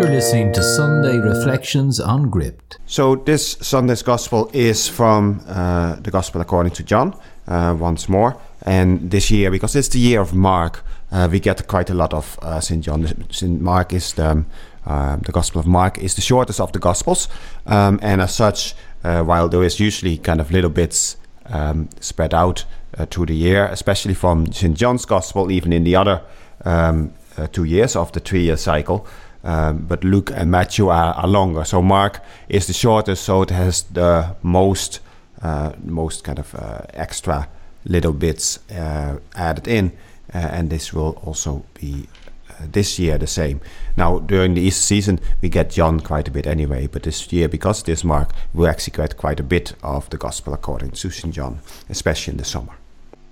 You're listening to Sunday Reflections on Gripped. So, this Sunday's Gospel is from uh, the Gospel according to John, uh, once more. And this year, because it's the year of Mark, uh, we get quite a lot of uh, St. John. St. Mark is the, um, uh, the Gospel of Mark is the shortest of the Gospels. Um, and as such, uh, while there is usually kind of little bits um, spread out through the year, especially from St. John's Gospel, even in the other um, two years of the three year cycle. Um, but Luke and Matthew are, are, longer. So Mark is the shortest, so it has the most uh, most kind of uh, extra little bits uh, added in, uh, and this will also be uh, this year the same. Now during the Easter season we get John quite a bit anyway, but this year because this Mark we actually get quite a bit of the Gospel according to St John, especially in the summer.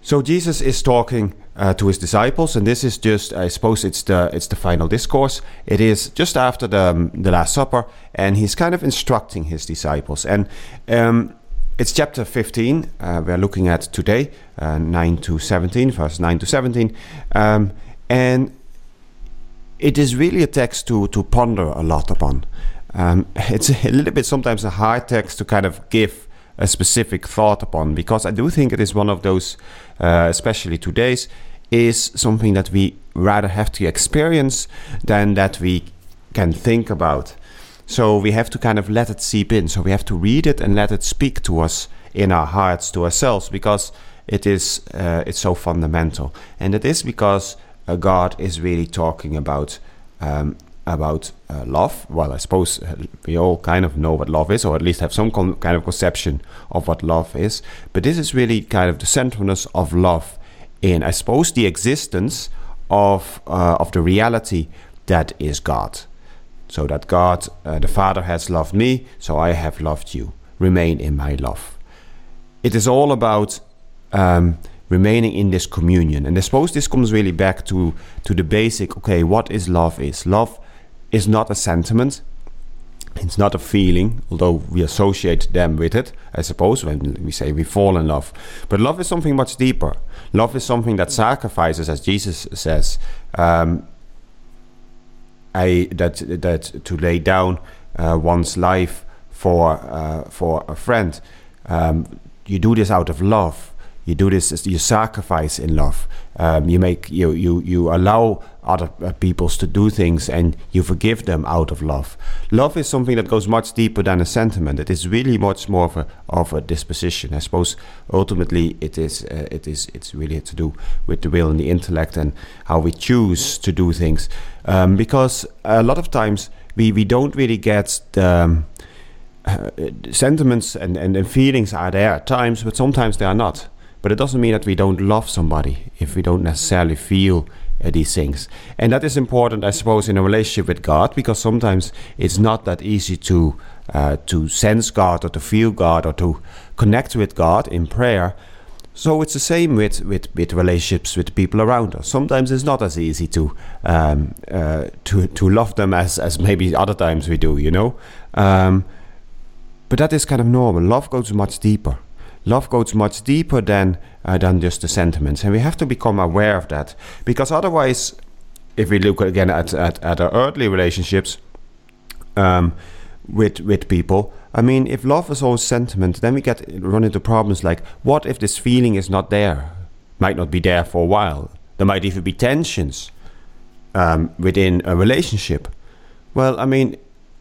So Jesus is talking uh, to his disciples, and this is just, I suppose, it's the it's the final discourse. It is just after the um, the Last Supper, and he's kind of instructing his disciples. And um, it's chapter 15 uh, we're looking at today, uh, 9 to 17, verse 9 to 17, um, and it is really a text to to ponder a lot upon. Um, it's a little bit sometimes a hard text to kind of give a specific thought upon because I do think it is one of those, uh, especially today's, is something that we rather have to experience than that we can think about. So we have to kind of let it seep in. So we have to read it and let it speak to us in our hearts, to ourselves, because it is uh, it's so fundamental, and it is because uh, God is really talking about um, about uh, love. Well, I suppose uh, we all kind of know what love is, or at least have some con- kind of conception of what love is. But this is really kind of the centralness of love in, I suppose, the existence of uh, of the reality that is God. So that God, uh, the Father, has loved me, so I have loved you. Remain in my love. It is all about. Um, remaining in this communion and i suppose this comes really back to to the basic okay what is love is love is not a sentiment. It's not a feeling, although we associate them with it, I suppose, when we say we fall in love. But love is something much deeper. Love is something that sacrifices, as Jesus says, um, I, that, that to lay down uh, one's life for, uh, for a friend. Um, you do this out of love. You do this, you sacrifice in love. Um, you make you you you allow other peoples to do things, and you forgive them out of love. Love is something that goes much deeper than a sentiment. It is really much more of a of a disposition. I suppose ultimately it is uh, it is it's really to do with the will and the intellect and how we choose to do things. Um, because a lot of times we we don't really get the um, uh, sentiments and, and, and feelings are there at times, but sometimes they are not. But it doesn't mean that we don't love somebody if we don't necessarily feel uh, these things. And that is important, I suppose, in a relationship with God, because sometimes it's not that easy to uh, to sense God or to feel God or to connect with God in prayer. So it's the same with, with, with relationships with people around us. Sometimes it's not as easy to um, uh, to to love them as as maybe other times we do, you know. Um, but that is kind of normal. Love goes much deeper love goes much deeper than uh, than just the sentiments, and we have to become aware of that because otherwise, if we look again at at, at our earthly relationships um, with with people, I mean, if love is all sentiment, then we get run into problems like what if this feeling is not there, might not be there for a while. There might even be tensions um, within a relationship. Well, I mean,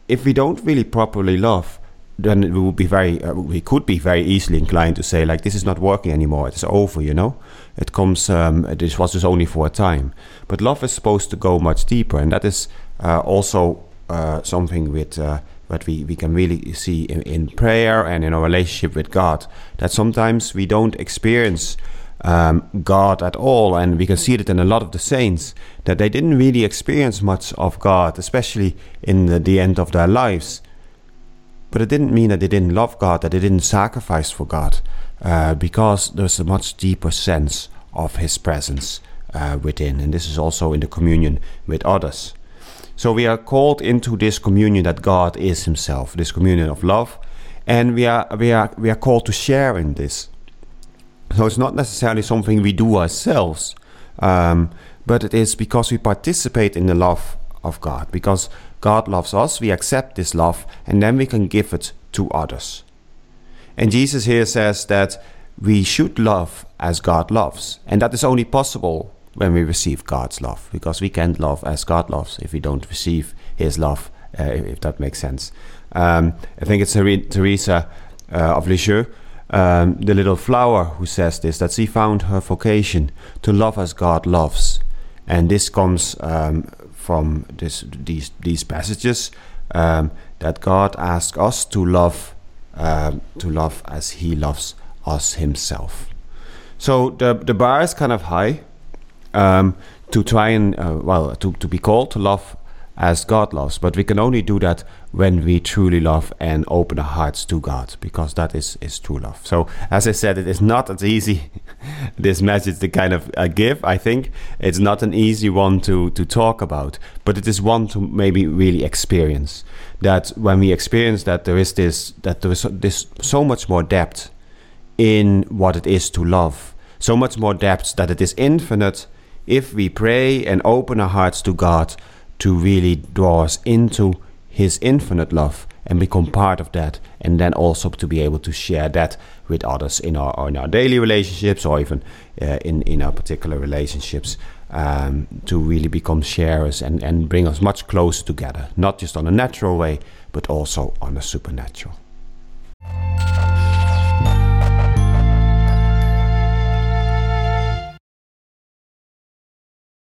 if we don't really properly love, then we would be very uh, we could be very easily inclined to say like this is not working anymore. It's over you know? It comes um, this was just only for a time. But love is supposed to go much deeper and that is uh, also uh, something with uh, what we, we can really see in, in, prayer and in our relationship with God that sometimes we don't experience um, God at all and we can see it in a lot of the saints that they didn't really experience much of God especially in the, the end of their lives but it didn't mean that they didn't love God, that they didn't sacrifice for God, uh, because there's a much deeper sense of His presence uh, within. And this is also in the communion with others. So we are called into this communion that God is Himself, this communion of love, and we are we are we are called to share in this. So it's not necessarily something we do ourselves, um, but it is because we participate in the love of God because God loves us, we accept this love, and then we can give it to others. And Jesus here says that we should love as God loves, and that is only possible when we receive God's love because we can't love as God loves if we don't receive His love, uh, if that makes sense. Um, I think it's Teresa uh, of Lisieux, um, the little flower, who says this that she found her vocation to love as God loves. And this comes um, from this, these, these passages um, that God asks us to love, um, to love as He loves us Himself. So the, the bar is kind of high um, to try and, uh, well, to, to be called to love as God loves. But we can only do that when we truly love and open our hearts to God, because that is, is true love. So, as I said, it is not as easy, this message to kind of uh, give. I think it's not an easy one to, to talk about, but it is one to maybe really experience. That when we experience that there is this, that there is this so much more depth in what it is to love, so much more depth that it is infinite if we pray and open our hearts to God to really draw us into His infinite love and become part of that, and then also to be able to share that with others in our in our daily relationships or even uh, in in our particular relationships. Um, to really become sharers and, and bring us much closer together, not just on a natural way, but also on a supernatural.